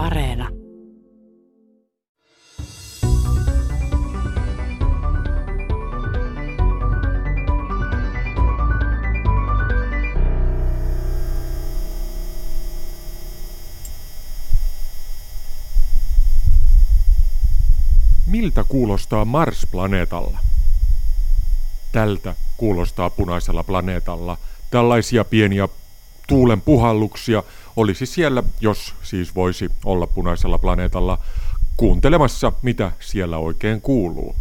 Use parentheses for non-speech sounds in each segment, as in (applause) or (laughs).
Areena. Miltä kuulostaa Mars-planeetalla? Tältä kuulostaa punaisella planeetalla. Tällaisia pieniä tuulen puhalluksia olisi siellä, jos siis voisi olla punaisella planeetalla kuuntelemassa, mitä siellä oikein kuuluu.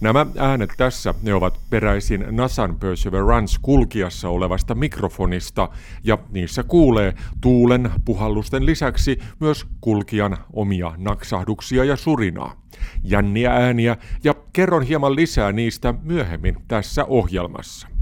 Nämä äänet tässä, ne ovat peräisin NASAn Perseverance kulkiassa olevasta mikrofonista, ja niissä kuulee tuulen puhallusten lisäksi myös kulkijan omia naksahduksia ja surinaa. Jänniä ääniä, ja kerron hieman lisää niistä myöhemmin tässä ohjelmassa.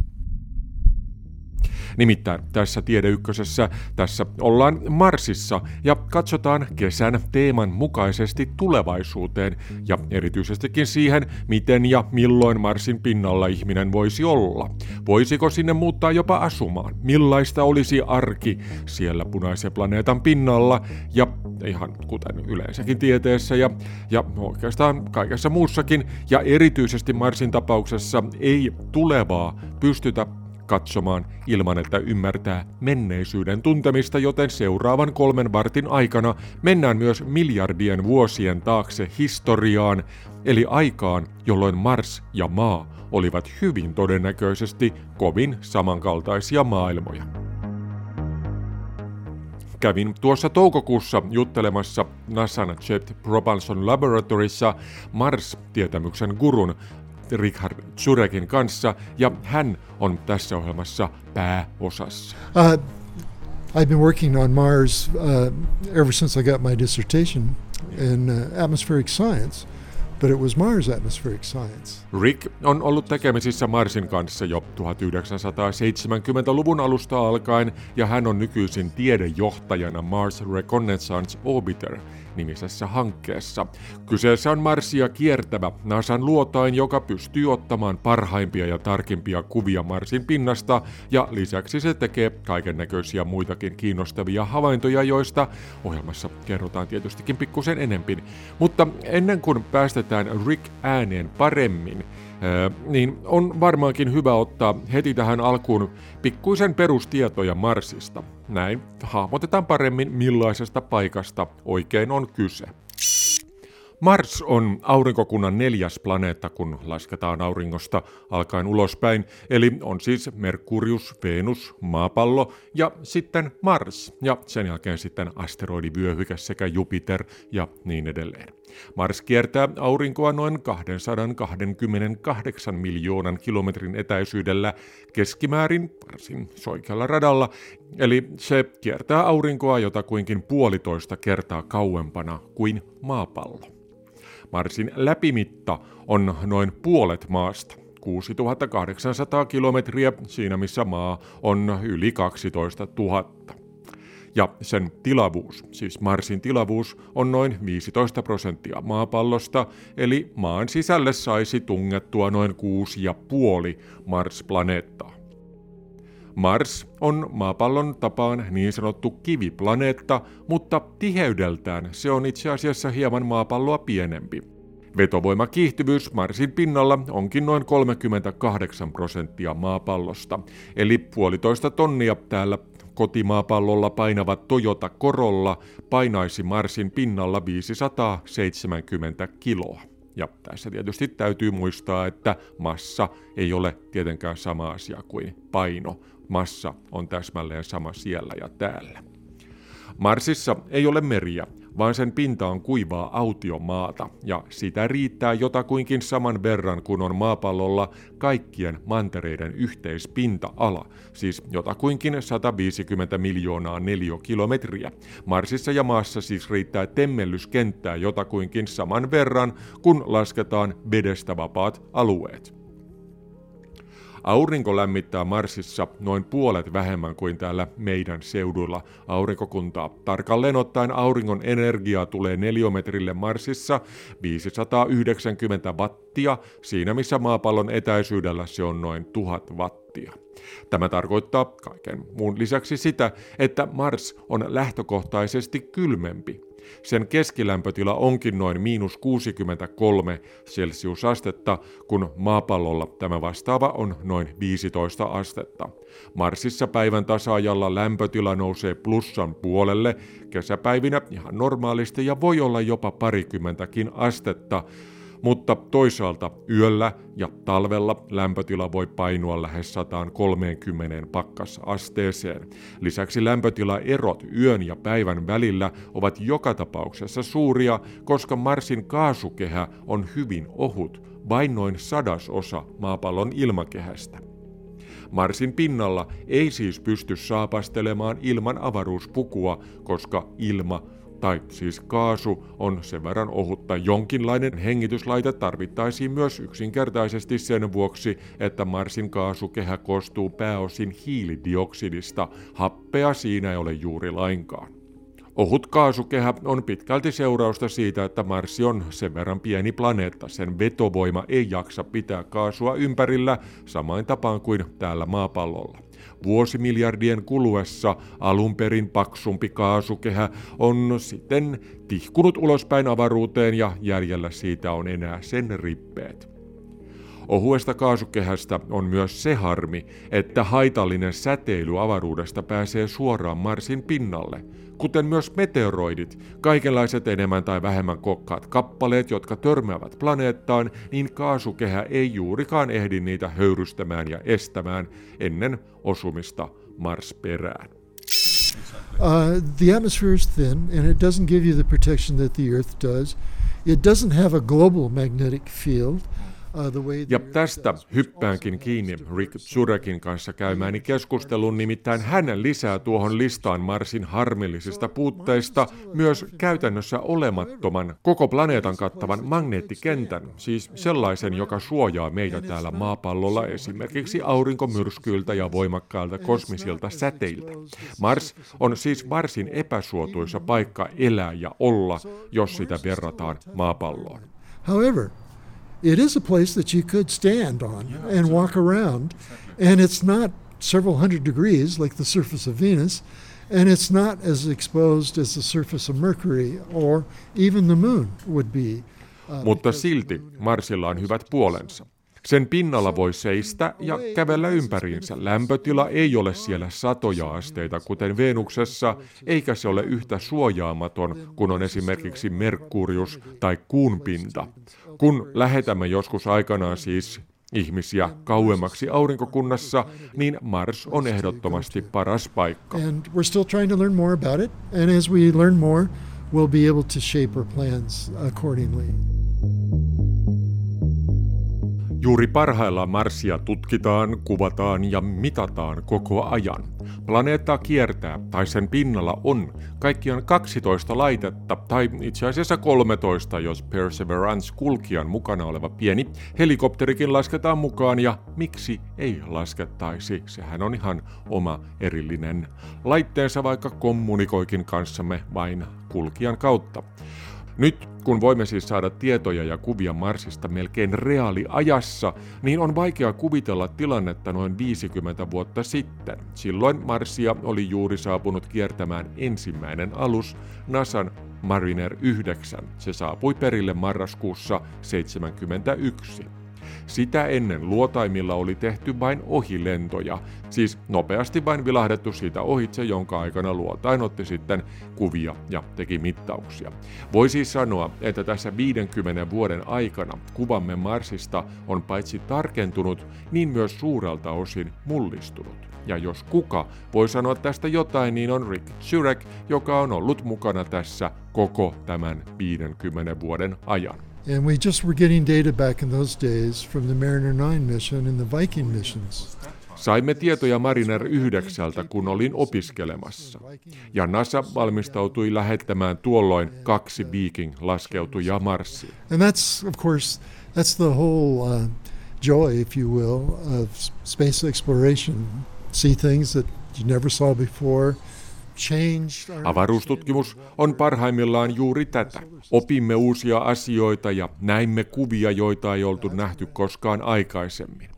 Nimittäin tässä Tiedeykkösessä tässä ollaan Marsissa ja katsotaan kesän teeman mukaisesti tulevaisuuteen ja erityisestikin siihen, miten ja milloin Marsin pinnalla ihminen voisi olla. Voisiko sinne muuttaa jopa asumaan? Millaista olisi arki siellä punaisen planeetan pinnalla ja ihan kuten yleensäkin tieteessä ja, ja oikeastaan kaikessa muussakin ja erityisesti Marsin tapauksessa ei tulevaa pystytä katsomaan ilman, että ymmärtää menneisyyden tuntemista, joten seuraavan kolmen vartin aikana mennään myös miljardien vuosien taakse historiaan, eli aikaan, jolloin Mars ja Maa olivat hyvin todennäköisesti kovin samankaltaisia maailmoja. Kävin tuossa toukokuussa juttelemassa NASAn Jet Propulsion Laboratorissa Mars-tietämyksen gurun Richard Zurekin kanssa, ja hän on tässä ohjelmassa pääosassa. Uh, I've been working on Mars uh, ever since I got my dissertation in uh, atmospheric science but it was Mars atmospheric science. Rick on ollut tekemisissä Marsin kanssa jo 1970-luvun alusta alkaen ja hän on nykyisin tiedejohtajana Mars Reconnaissance Orbiter nimisessä hankkeessa. Kyseessä on Marsia kiertävä NASAn luotain, joka pystyy ottamaan parhaimpia ja tarkimpia kuvia Marsin pinnasta ja lisäksi se tekee kaiken näköisiä muitakin kiinnostavia havaintoja, joista ohjelmassa kerrotaan tietystikin pikkusen enempin. Mutta ennen kuin päästetään Rick ääneen paremmin, niin on varmaankin hyvä ottaa heti tähän alkuun pikkuisen perustietoja Marsista. Näin hahmotetaan paremmin millaisesta paikasta oikein on kyse. Mars on aurinkokunnan neljäs planeetta, kun lasketaan auringosta alkaen ulospäin, eli on siis Merkurius, Venus, maapallo ja sitten Mars, ja sen jälkeen sitten asteroidivyöhyke sekä Jupiter ja niin edelleen. Mars kiertää aurinkoa noin 228 miljoonan kilometrin etäisyydellä keskimäärin varsin soikealla radalla, eli se kiertää aurinkoa jotakuinkin puolitoista kertaa kauempana kuin maapallo. Marsin läpimitta on noin puolet maasta. 6800 kilometriä, siinä missä maa on yli 12 000. Ja sen tilavuus, siis Marsin tilavuus, on noin 15 prosenttia maapallosta, eli maan sisälle saisi tungettua noin 6,5 Mars-planeettaa. Mars on maapallon tapaan niin sanottu kiviplaneetta, mutta tiheydeltään se on itse asiassa hieman maapalloa pienempi. Vetovoimakiihtyvyys Marsin pinnalla onkin noin 38 prosenttia maapallosta, eli puolitoista tonnia täällä kotimaapallolla painava Toyota Corolla painaisi Marsin pinnalla 570 kiloa. Ja tässä tietysti täytyy muistaa, että massa ei ole tietenkään sama asia kuin paino. Massa on täsmälleen sama siellä ja täällä. Marsissa ei ole meriä, vaan sen pinta on kuivaa autiomaata, ja sitä riittää jotakuinkin saman verran kuin on maapallolla kaikkien mantereiden yhteispinta-ala, siis jotakuinkin 150 miljoonaa neliökilometriä. Marsissa ja maassa siis riittää temmellyskenttää jotakuinkin saman verran, kun lasketaan vedestä vapaat alueet. Aurinko lämmittää Marsissa noin puolet vähemmän kuin täällä meidän seudulla aurinkokuntaa. Tarkalleen ottaen auringon energiaa tulee neliometrille Marsissa 590 wattia, siinä missä maapallon etäisyydellä se on noin 1000 wattia. Tämä tarkoittaa kaiken muun lisäksi sitä, että Mars on lähtökohtaisesti kylmempi. Sen keskilämpötila onkin noin miinus 63 celsiusastetta, kun maapallolla tämä vastaava on noin 15 astetta. Marsissa päivän tasaajalla lämpötila nousee plussan puolelle, kesäpäivinä ihan normaalisti ja voi olla jopa parikymmentäkin astetta, mutta toisaalta yöllä ja talvella lämpötila voi painua lähes 130 pakkasasteeseen. Lisäksi lämpötilaerot yön ja päivän välillä ovat joka tapauksessa suuria, koska Marsin kaasukehä on hyvin ohut, vain noin sadasosa maapallon ilmakehästä. Marsin pinnalla ei siis pysty saapastelemaan ilman avaruuspukua, koska ilma tai siis kaasu, on sen verran ohutta. Jonkinlainen hengityslaite tarvittaisiin myös yksinkertaisesti sen vuoksi, että Marsin kaasukehä koostuu pääosin hiilidioksidista. Happea siinä ei ole juuri lainkaan. Ohut kaasukehä on pitkälti seurausta siitä, että Marsi on sen verran pieni planeetta. Sen vetovoima ei jaksa pitää kaasua ympärillä samain tapaan kuin täällä maapallolla. Vuosimiljardien kuluessa alun perin paksumpi kaasukehä on sitten tihkunut ulospäin avaruuteen ja jäljellä siitä on enää sen rippeet. Ohuesta kaasukehästä on myös se harmi, että haitallinen säteily avaruudesta pääsee suoraan Marsin pinnalle, kuten myös meteoroidit, kaikenlaiset enemmän tai vähemmän kokkaat kappaleet, jotka törmäävät planeettaan, niin kaasukehä ei juurikaan ehdi niitä höyrystämään ja estämään ennen osumista Mars-perään. Uh, the atmosphere is thin and it doesn't give you the protection that the Earth does. It doesn't have a global magnetic field. Ja tästä hyppäänkin kiinni Rick Zurekin kanssa käymääni keskustelun, nimittäin hän lisää tuohon listaan Marsin harmillisista puutteista myös käytännössä olemattoman koko planeetan kattavan magneettikentän, siis sellaisen, joka suojaa meitä täällä maapallolla esimerkiksi aurinkomyrskyiltä ja voimakkailta kosmisilta säteiltä. Mars on siis varsin epäsuotuisa paikka elää ja olla, jos sitä verrataan maapalloon. However, it is a place that you could stand on yeah, and walk around. And it's not several hundred degrees like the surface of Venus, and it's not as exposed as the surface of Mercury or even the moon would be. Uh, Mutta silti Marsilla on hyvät puolensa. Sen pinnalla voi seistä ja kävellä ympäriinsä. Lämpötila ei ole siellä satoja asteita, kuten Venuksessa, eikä se ole yhtä suojaamaton kuin on esimerkiksi Merkurius tai kuun pinta. Kun lähetämme joskus aikanaan siis ihmisiä kauemmaksi aurinkokunnassa, niin Mars on ehdottomasti paras paikka. And we're still trying to learn more about it, and as we learn more, we'll be able to shape our plans accordingly. Juuri parhaillaan Marsia tutkitaan, kuvataan ja mitataan koko ajan. Planeettaa kiertää, tai sen pinnalla on, kaikkiaan 12 laitetta, tai itse asiassa 13, jos Perseverance kulkijan mukana oleva pieni helikopterikin lasketaan mukaan, ja miksi ei laskettaisi, sehän on ihan oma erillinen laitteensa, vaikka kommunikoikin kanssamme vain kulkijan kautta. Nyt kun voimme siis saada tietoja ja kuvia Marsista melkein reaaliajassa, niin on vaikea kuvitella tilannetta noin 50 vuotta sitten. Silloin Marsia oli juuri saapunut kiertämään ensimmäinen alus, NASAn Mariner 9. Se saapui perille marraskuussa 1971. Sitä ennen luotaimilla oli tehty vain ohilentoja, siis nopeasti vain vilahdettu siitä ohitse, jonka aikana luotain otti sitten kuvia ja teki mittauksia. Voi siis sanoa, että tässä 50 vuoden aikana kuvamme Marsista on paitsi tarkentunut, niin myös suurelta osin mullistunut. Ja jos kuka voi sanoa tästä jotain, niin on Rick Zurek, joka on ollut mukana tässä koko tämän 50 vuoden ajan. And we just were getting data back in those days from the Mariner 9 mission and the Viking missions. Saimme tietoja Mariner 9, kun olin opiskelemassa. Ja NASA valmistautui lähettämään tuolloin kaksi Viking-laskeutujaa Marsiin. And that's, of course, that's the whole uh, joy, if you will, of space exploration. See things that you never saw before – Avaruustutkimus on parhaimmillaan juuri tätä. Opimme uusia asioita ja näimme kuvia, joita ei oltu nähty koskaan aikaisemmin.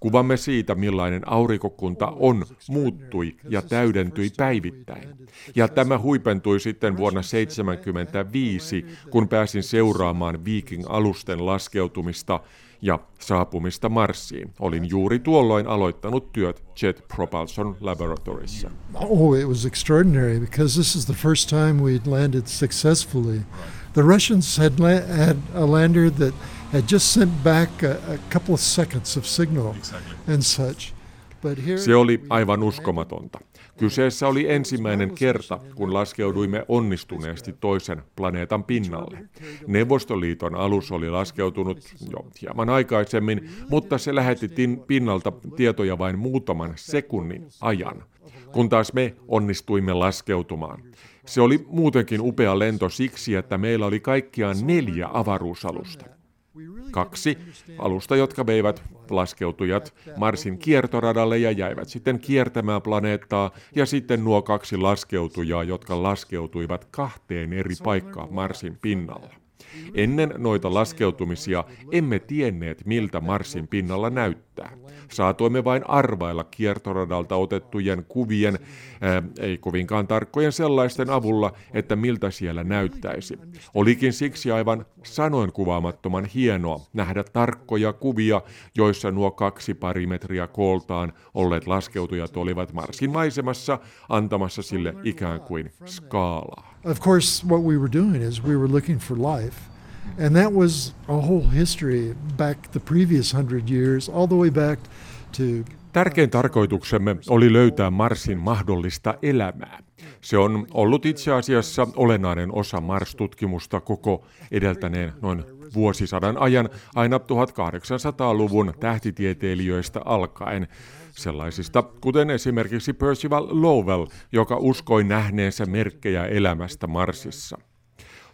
Kuvamme siitä, millainen aurinkokunta on, muuttui ja täydentyi päivittäin. Ja tämä huipentui sitten vuonna 1975, kun pääsin seuraamaan Viking-alusten laskeutumista ja saapumista Marsiin. Olin juuri tuolloin aloittanut työt Jet Propulsion Laboratoryssa. Oh, it was extraordinary because this is the first time we'd landed successfully. The Russians had, la- had a lander that had just sent back a, a couple of seconds of signal exactly. and such. Se oli aivan uskomatonta. Kyseessä oli ensimmäinen kerta, kun laskeuduimme onnistuneesti toisen planeetan pinnalle. Neuvostoliiton alus oli laskeutunut jo hieman aikaisemmin, mutta se lähetti pinnalta tietoja vain muutaman sekunnin ajan, kun taas me onnistuimme laskeutumaan. Se oli muutenkin upea lento siksi, että meillä oli kaikkiaan neljä avaruusalusta. Kaksi alusta, jotka veivät laskeutujat Marsin kiertoradalle ja jäivät sitten kiertämään planeettaa, ja sitten nuo kaksi laskeutujaa, jotka laskeutuivat kahteen eri paikkaan Marsin pinnalla. Ennen noita laskeutumisia emme tienneet, miltä Marsin pinnalla näyttää. Saatoimme vain arvailla kiertoradalta otettujen kuvien, ää, ei kovinkaan tarkkojen sellaisten avulla, että miltä siellä näyttäisi. Olikin siksi aivan sanoin kuvaamattoman hienoa nähdä tarkkoja kuvia, joissa nuo kaksi parimetriä kooltaan olleet laskeutujat olivat Marsin maisemassa antamassa sille ikään kuin skaalaa. Of course, what we were doing is we were looking for life. And that was a whole history back the previous hundred years, all the way back to Tärkein tarkoituksemme oli löytää Marsin mahdollista elämää. Se on ollut itse asiassa olennainen osa Mars-tutkimusta koko edeltäneen noin vuosisadan ajan aina 1800-luvun tähtitieteilijöistä alkaen, sellaisista kuten esimerkiksi Percival Lowell, joka uskoi nähneensä merkkejä elämästä Marsissa.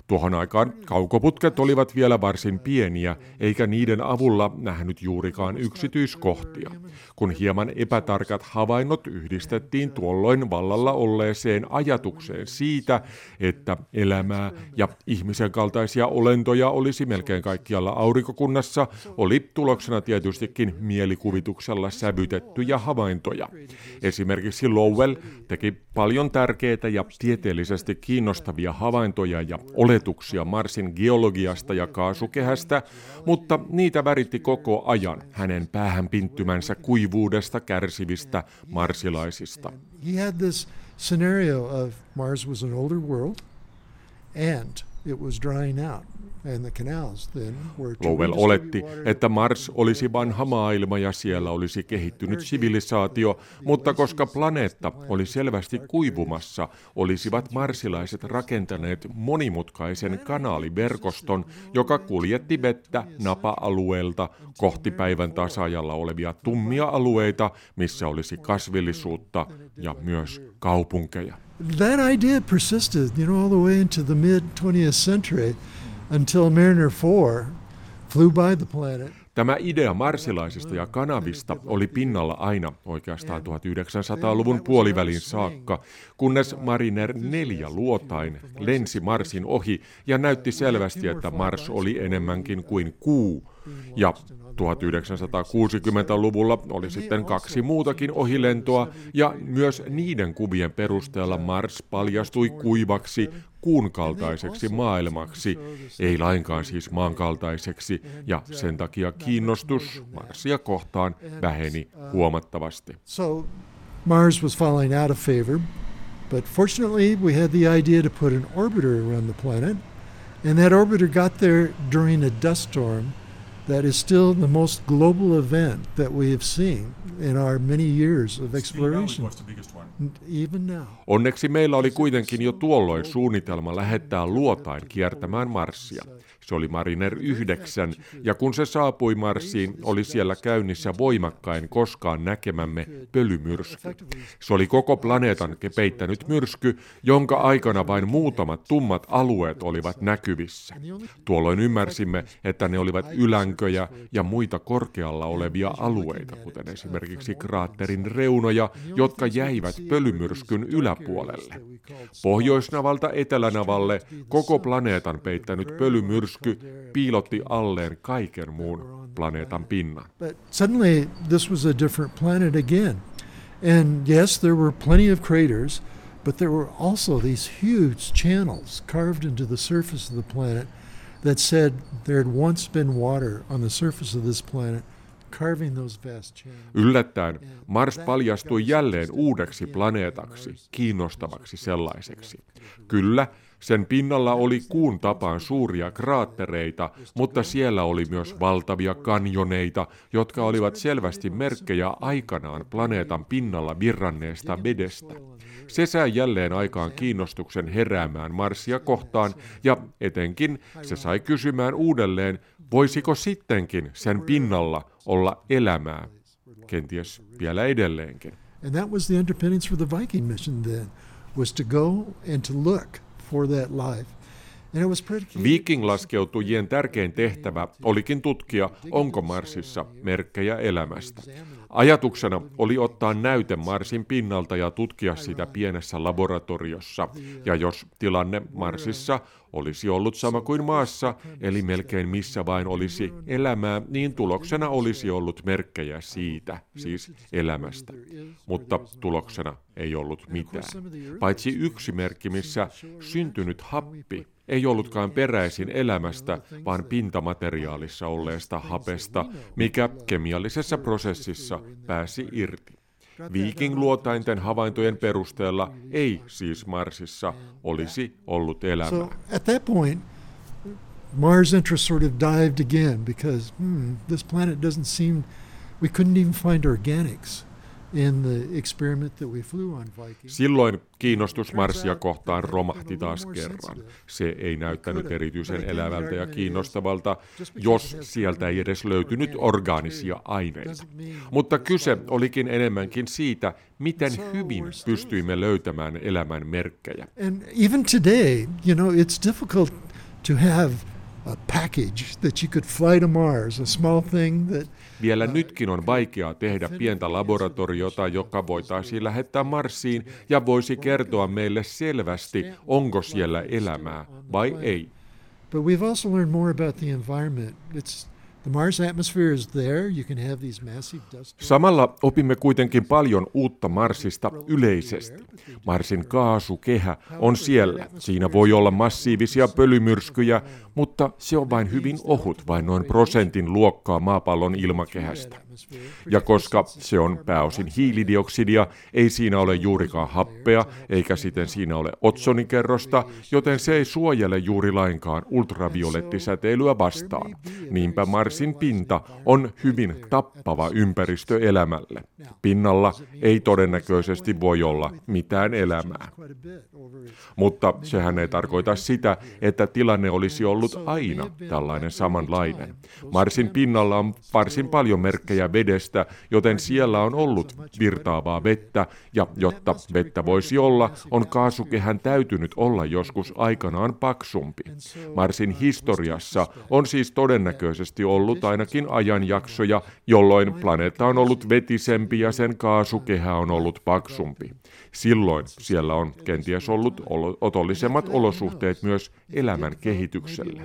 Tuohon aikaan kaukoputket olivat vielä varsin pieniä, eikä niiden avulla nähnyt juurikaan yksityiskohtia. Kun hieman epätarkat havainnot yhdistettiin tuolloin vallalla olleeseen ajatukseen siitä, että elämää ja ihmisen kaltaisia olentoja olisi melkein kaikkialla aurinkokunnassa, oli tuloksena tietystikin mielikuvituksella sävytettyjä havaintoja. Esimerkiksi Lowell teki paljon tärkeitä ja tieteellisesti kiinnostavia havaintoja ja oletuksia oletuksia Marsin geologiasta ja kaasukehästä, mutta niitä väritti koko ajan hänen päähän pinttymänsä kuivuudesta kärsivistä marsilaisista. He had this scenario of Mars was an older world and Lowell oletti, että Mars olisi vanha maailma ja siellä olisi kehittynyt sivilisaatio, mutta koska planeetta oli selvästi kuivumassa, olisivat marsilaiset rakentaneet monimutkaisen kanaaliverkoston, joka kuljetti vettä napa-alueelta kohti päivän tasajalla olevia tummia alueita, missä olisi kasvillisuutta ja myös kaupunkeja. That idea persisted, you know, all the way into the mid 20th century until Mariner 4 flew by the planet. Tämä idea marsilaisista ja kanavista oli pinnalla aina oikeastaan 1900-luvun puolivälin saakka, kunnes Mariner 4 luotain lensi Marsin ohi ja näytti selvästi, että Mars oli enemmänkin kuin kuu. Ja 1960-luvulla oli sitten kaksi muutakin ohilentoa, ja myös niiden kuvien perusteella Mars paljastui kuivaksi, kuun kaltaiseksi maailmaksi, ei lainkaan siis maankaltaiseksi, ja sen takia kiinnostus Marsia kohtaan väheni huomattavasti. So Mars was falling out of favor, but fortunately we had the idea to put an orbiter around the planet, and that orbiter got there during a dust storm – that is still the most global event that we have seen in our many years of exploration. Even now. Onneksi meillä oli kuitenkin jo tuolloin suunnitelma lähettää luotain kiertämään Marsia. Se oli Mariner 9, ja kun se saapui Marsiin, oli siellä käynnissä voimakkain koskaan näkemämme pölymyrsky. Se oli koko planeetan peittänyt myrsky, jonka aikana vain muutamat tummat alueet olivat näkyvissä. Tuolloin ymmärsimme, että ne olivat ylän sänköjä ja muita korkealla olevia alueita, kuten esimerkiksi kraatterin reunoja, jotka jäivät pölymyrskyn yläpuolelle. Pohjoisnavalta etelänavalle koko planeetan peittänyt pölymyrsky piilotti alleen kaiken muun planeetan pinnan. Suddenly this was a different planet again. And yes, there were plenty of craters, but there were also these huge channels carved into the surface of the planet that said there had once been water on the surface of this planet. Yllättäen Mars paljastui jälleen uudeksi planeetaksi, kiinnostavaksi sellaiseksi. Kyllä, sen pinnalla oli kuun tapaan suuria kraattereita, mutta siellä oli myös valtavia kanjoneita, jotka olivat selvästi merkkejä aikanaan planeetan pinnalla virranneesta vedestä. Se sai jälleen aikaan kiinnostuksen heräämään Marsia kohtaan, ja etenkin se sai kysymään uudelleen, voisiko sittenkin sen pinnalla olla elämää, kenties vielä edelleenkin. And that was the underpinnings for the Viking mission then, was to go and to look for that life. Viking-laskeutujien tärkein tehtävä olikin tutkia, onko Marsissa merkkejä elämästä. Ajatuksena oli ottaa näyte Marsin pinnalta ja tutkia sitä pienessä laboratoriossa. Ja jos tilanne Marsissa olisi ollut sama kuin maassa, eli melkein missä vain olisi elämää, niin tuloksena olisi ollut merkkejä siitä, siis elämästä. Mutta tuloksena ei ollut mitään. Paitsi yksi merkki, missä syntynyt happi ei ollutkaan peräisin elämästä, vaan pintamateriaalissa olleesta hapesta, mikä kemiallisessa prosessissa pääsi irti. Viking-luotainten havaintojen perusteella ei siis Marsissa olisi ollut elämää. So Silloin kiinnostus Marsia kohtaan romahti taas kerran. Se ei näyttänyt erityisen elävältä ja kiinnostavalta, jos sieltä ei edes löytynyt orgaanisia aineita. Mutta kyse olikin enemmänkin siitä, miten hyvin pystyimme löytämään elämän merkkejä. Even today, you know, it's difficult to have a package that you could fly to Mars, a small thing that Vielä nytkin on vaikeaa tehdä pientä laboratoriota, joka voitaisiin lähettää Marsiin ja voisi kertoa meille selvästi, onko siellä elämää vai ei. But we've also learned more about the environment. It's. Samalla opimme kuitenkin paljon uutta Marsista yleisesti. Marsin kaasukehä on siellä. Siinä voi olla massiivisia pölymyrskyjä, mutta se on vain hyvin ohut, vain noin prosentin luokkaa maapallon ilmakehästä. Ja koska se on pääosin hiilidioksidia, ei siinä ole juurikaan happea, eikä siten siinä ole otsonikerrosta, joten se ei suojele juuri lainkaan ultraviolettisäteilyä vastaan. Niinpä Marsin pinta on hyvin tappava ympäristö elämälle. Pinnalla ei todennäköisesti voi olla mitään elämää. Mutta sehän ei tarkoita sitä, että tilanne olisi ollut aina tällainen samanlainen. Marsin pinnalla on varsin paljon merkkejä vedestä, joten siellä on ollut virtaavaa vettä, ja jotta vettä voisi olla, on kaasukehän täytynyt olla joskus aikanaan paksumpi. Marsin historiassa on siis todennäköisesti ollut ainakin ajanjaksoja, jolloin planeetta on ollut vetisempi ja sen kaasukehä on ollut paksumpi. Silloin siellä on kenties ollut otollisemmat olosuhteet myös elämän kehitykselle.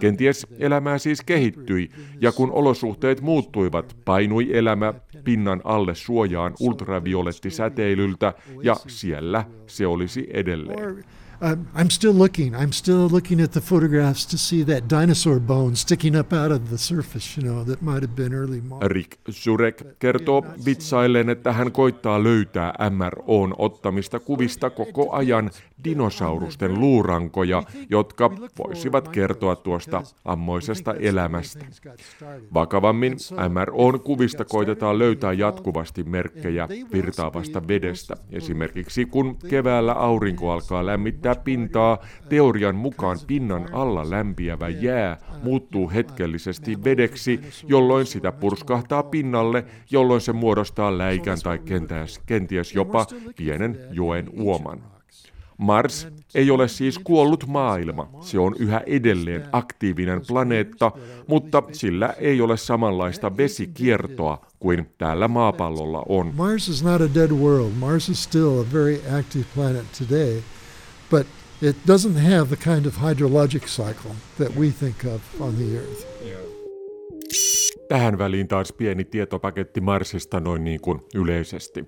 Kenties elämää siis kehittyi, ja kun olosuhteet muuttuivat, painui elämä pinnan alle suojaan ultraviolettisäteilyltä, ja siellä se olisi edelleen. Um, I'm still looking. I'm still looking at the photographs to see that dinosaur bone sticking up out of the surface. You know, that might have been early Mars. Rick Zurek kertoo vitsaillen, että hän koittaa löytää MROn ottamista kuvista koko ajan dinosaurusten luurankoja, jotka voisivat kertoa tuosta ammoisesta elämästä. Vakavammin MROn kuvista koitetaan löytää jatkuvasti merkkejä virtaavasta vedestä. Esimerkiksi kun keväällä aurinko alkaa lämmittää pintaa, teorian mukaan pinnan alla lämpiävä jää muuttuu hetkellisesti vedeksi, jolloin sitä purskahtaa pinnalle, jolloin se muodostaa läikän tai kenties, kenties jopa pienen joen uoman. Mars ei ole siis kuollut maailma. Se on yhä edelleen aktiivinen planeetta, mutta sillä ei ole samanlaista vesikiertoa kuin täällä maapallolla on. Mars is not a dead world. Mars is still a very active planet today, but it doesn't have the kind of hydrologic cycle that we think of on the Earth. Tähän väliin taas pieni tietopaketti Marsista noin niin kuin yleisesti.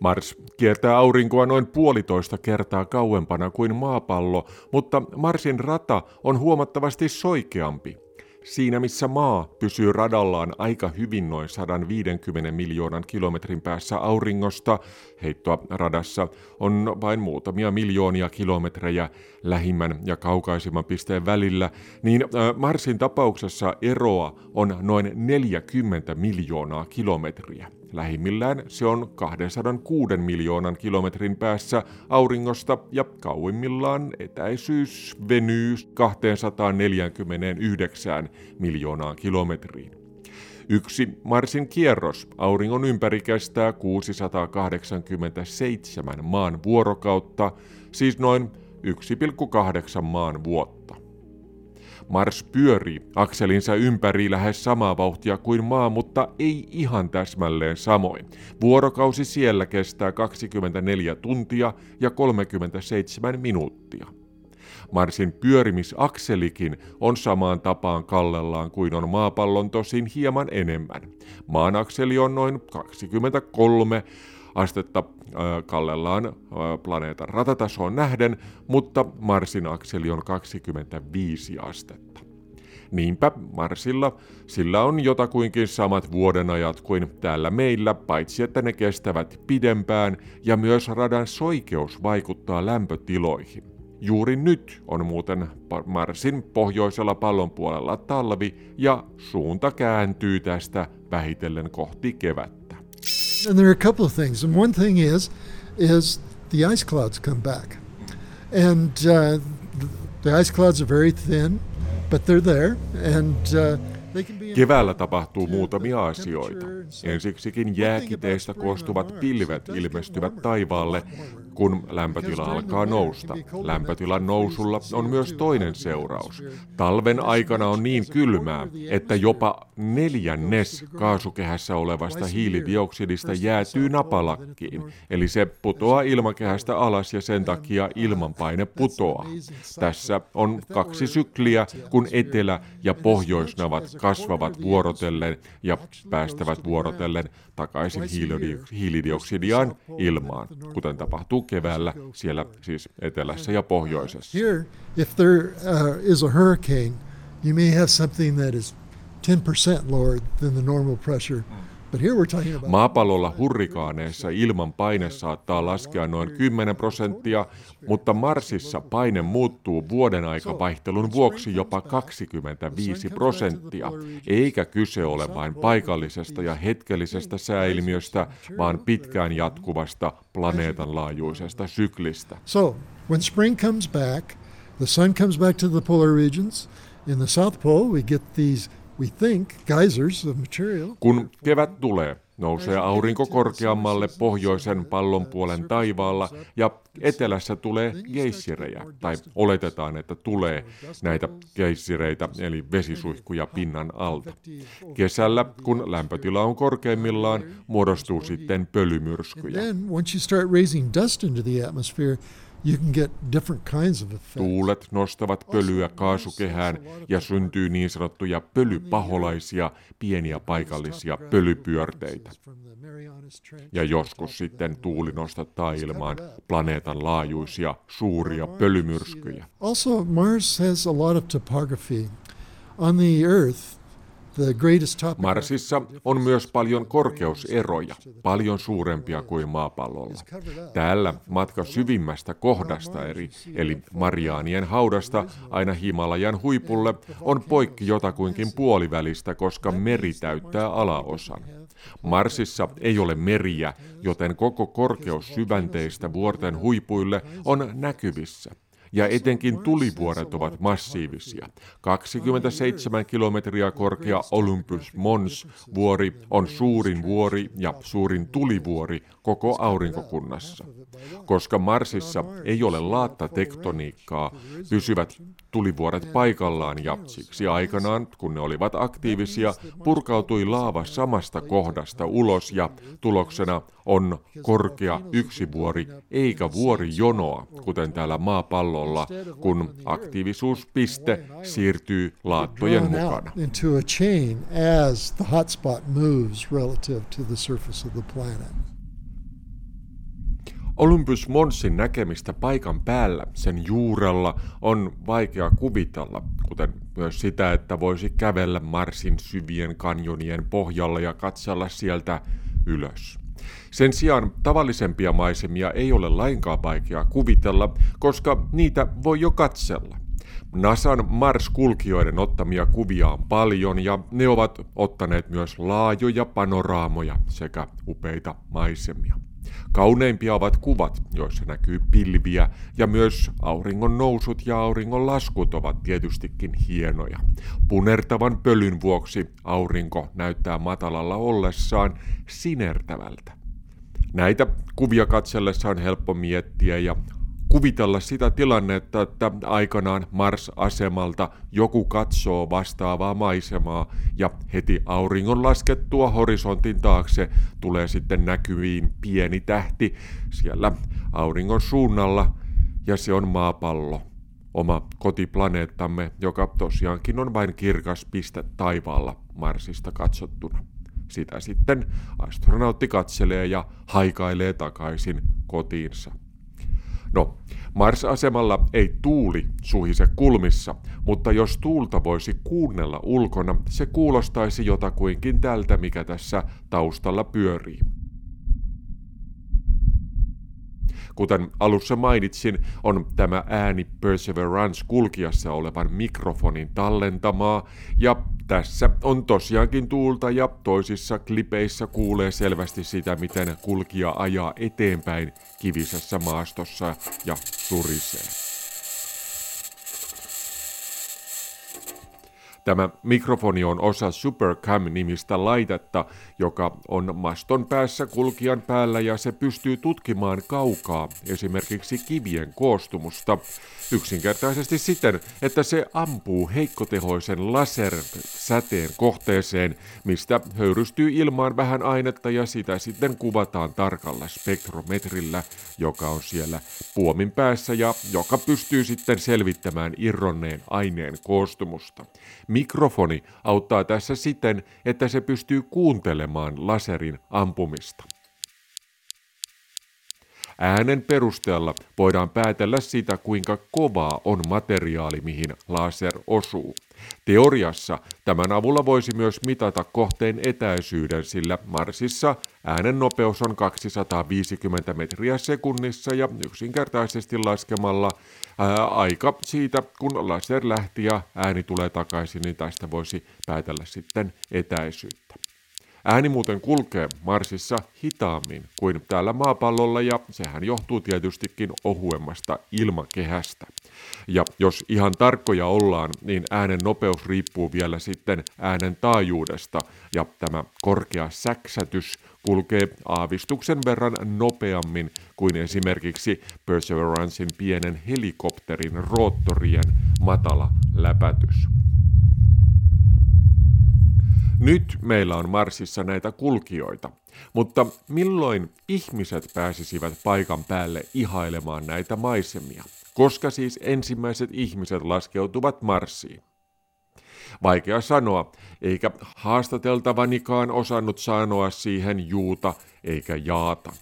Mars kiertää aurinkoa noin puolitoista kertaa kauempana kuin maapallo, mutta Marsin rata on huomattavasti soikeampi. Siinä missä maa pysyy radallaan aika hyvin noin 150 miljoonan kilometrin päässä auringosta, heittoa radassa on vain muutamia miljoonia kilometrejä lähimmän ja kaukaisimman pisteen välillä, niin Marsin tapauksessa eroa on noin 40 miljoonaa kilometriä. Lähimmillään se on 206 miljoonan kilometrin päässä auringosta ja kauimmillaan etäisyys venyy 249 miljoonaan kilometriin. Yksi Marsin kierros auringon ympäri kestää 687 maan vuorokautta, siis noin 1,8 maan vuotta. Mars pyörii akselinsa ympäri lähes samaa vauhtia kuin maa, mutta ei ihan täsmälleen samoin. Vuorokausi siellä kestää 24 tuntia ja 37 minuuttia. Marsin pyörimisakselikin on samaan tapaan kallellaan kuin on maapallon tosin hieman enemmän. Maan akseli on noin 23 astetta kallellaan planeetan ratatasoon nähden, mutta Marsin akseli on 25 astetta. Niinpä Marsilla sillä on jotakuinkin samat vuodenajat kuin täällä meillä, paitsi että ne kestävät pidempään ja myös radan soikeus vaikuttaa lämpötiloihin. Juuri nyt on muuten Marsin pohjoisella pallonpuolella talvi ja suunta kääntyy tästä vähitellen kohti kevättä. And there are a couple of things. And one thing is, is the ice clouds come back, and uh, the ice clouds are very thin, but they're there, and uh, Keväällä tapahtuu muutamia asioita. Ensiksikin jääkiteistä koostuvat pilvet ilmestyvät taivaalle, kun lämpötila alkaa nousta. Lämpötilan nousulla on myös toinen seuraus. Talven aikana on niin kylmää, että jopa neljännes kaasukehässä olevasta hiilidioksidista jäätyy napalakkiin, eli se putoaa ilmakehästä alas ja sen takia ilmanpaine putoaa. Tässä on kaksi sykliä, kun etelä- ja pohjoisnavat kasvavat vuorotellen ja päästävät vuorotellen takaisin hiilidioksidiaan ilmaan, kuten tapahtuu keväällä siellä siis etelässä ja pohjoisessa. Here, if there uh, is a hurricane, you may have something that is 10% lower than the normal pressure. Maapallolla hurrikaaneissa ilman paine saattaa laskea noin 10 prosenttia, mutta Marsissa paine muuttuu vuoden aikavaihtelun vuoksi jopa 25 prosenttia, eikä kyse ole vain paikallisesta ja hetkellisestä sääilmiöstä, vaan pitkään jatkuvasta planeetan laajuisesta syklistä. So, when spring comes back, the sun comes back to the polar regions. In the South Pole, we get these we think, geysers of material. Kun kevät tulee, nousee aurinko korkeammalle pohjoisen pallonpuolen taivaalla ja etelässä tulee geissirejä, tai oletetaan, että tulee näitä geissireitä, eli vesisuihkuja pinnan alta. Kesällä, kun lämpötila on korkeimmillaan, muodostuu sitten pölymyrskyjä. Tuulet nostavat pölyä kaasukehään ja syntyy niin sanottuja pölypaholaisia, pieniä paikallisia pölypyörteitä. Ja joskus sitten tuuli nostattaa ilmaan planeetan laajuisia suuria pölymyrskyjä. Also Mars has a lot of topography. On the Earth, Marsissa on myös paljon korkeuseroja, paljon suurempia kuin maapallolla. Täällä matka syvimmästä kohdasta eri, eli Mariaanien haudasta aina Himalajan huipulle on poikki jotakuinkin puolivälistä, koska meri täyttää alaosan. Marsissa ei ole meriä, joten koko korkeus syvänteistä vuorten huipuille on näkyvissä ja etenkin tulivuoret ovat massiivisia. 27 kilometriä korkea Olympus Mons vuori on suurin vuori ja suurin tulivuori koko aurinkokunnassa. Koska Marsissa ei ole laatta tektoniikkaa, pysyvät tulivuoret paikallaan ja siksi aikanaan, kun ne olivat aktiivisia, purkautui laava samasta kohdasta ulos ja tuloksena on korkea yksi vuori eikä vuori jonoa, kuten täällä maapallolla, kun aktiivisuuspiste siirtyy laattojen mukana. Olympus Monsin näkemistä paikan päällä, sen juurella, on vaikea kuvitella, kuten myös sitä, että voisi kävellä Marsin syvien kanjonien pohjalla ja katsella sieltä ylös. Sen sijaan tavallisempia maisemia ei ole lainkaan vaikea kuvitella, koska niitä voi jo katsella. NASAn Mars-kulkijoiden ottamia kuvia on paljon ja ne ovat ottaneet myös laajoja panoraamoja sekä upeita maisemia. Kauneimpia ovat kuvat, joissa näkyy pilviä, ja myös auringon nousut ja auringon laskut ovat tietystikin hienoja. Punertavan pölyn vuoksi aurinko näyttää matalalla ollessaan sinertävältä. Näitä kuvia katsellessa on helppo miettiä ja kuvitella sitä tilannetta, että aikanaan Mars-asemalta joku katsoo vastaavaa maisemaa ja heti auringon laskettua horisontin taakse tulee sitten näkyviin pieni tähti siellä auringon suunnalla ja se on maapallo, oma kotiplaneettamme, joka tosiaankin on vain kirkas piste taivaalla Marsista katsottuna. Sitä sitten astronautti katselee ja haikailee takaisin kotiinsa. No, Mars-asemalla ei tuuli suhise kulmissa, mutta jos tuulta voisi kuunnella ulkona, se kuulostaisi jotakuinkin tältä, mikä tässä taustalla pyörii. Kuten alussa mainitsin, on tämä ääni Perseverance kulkiassa olevan mikrofonin tallentamaa, ja tässä on tosiaankin tuulta ja toisissa klipeissä kuulee selvästi sitä, miten kulkija ajaa eteenpäin kivisessä maastossa ja surisee. Tämä mikrofoni on osa Supercam-nimistä laitetta, joka on maston päässä kulkijan päällä ja se pystyy tutkimaan kaukaa esimerkiksi kivien koostumusta. Yksinkertaisesti siten, että se ampuu heikkotehoisen lasersäteen kohteeseen, mistä höyrystyy ilmaan vähän ainetta ja sitä sitten kuvataan tarkalla spektrometrillä, joka on siellä puomin päässä ja joka pystyy sitten selvittämään irronneen aineen koostumusta. Mikrofoni auttaa tässä siten, että se pystyy kuuntelemaan laserin ampumista. Äänen perusteella voidaan päätellä sitä, kuinka kovaa on materiaali, mihin laser osuu. Teoriassa tämän avulla voisi myös mitata kohteen etäisyyden, sillä Marsissa äänen nopeus on 250 metriä sekunnissa ja yksinkertaisesti laskemalla ää, aika siitä, kun laser lähti ja ääni tulee takaisin, niin tästä voisi päätellä sitten etäisyyttä. Ääni muuten kulkee Marsissa hitaammin kuin täällä maapallolla ja sehän johtuu tietystikin ohuemmasta ilmakehästä. Ja jos ihan tarkkoja ollaan, niin äänen nopeus riippuu vielä sitten äänen taajuudesta ja tämä korkea säksätys kulkee aavistuksen verran nopeammin kuin esimerkiksi Perseverancein pienen helikopterin roottorien matala läpätys. Nyt meillä on Marsissa näitä kulkijoita, mutta milloin ihmiset pääsisivät paikan päälle ihailemaan näitä maisemia? Koska siis ensimmäiset ihmiset laskeutuvat Marsiin? Vaikea sanoa, eikä haastateltavanikaan osannut sanoa siihen juuta eikä jaata.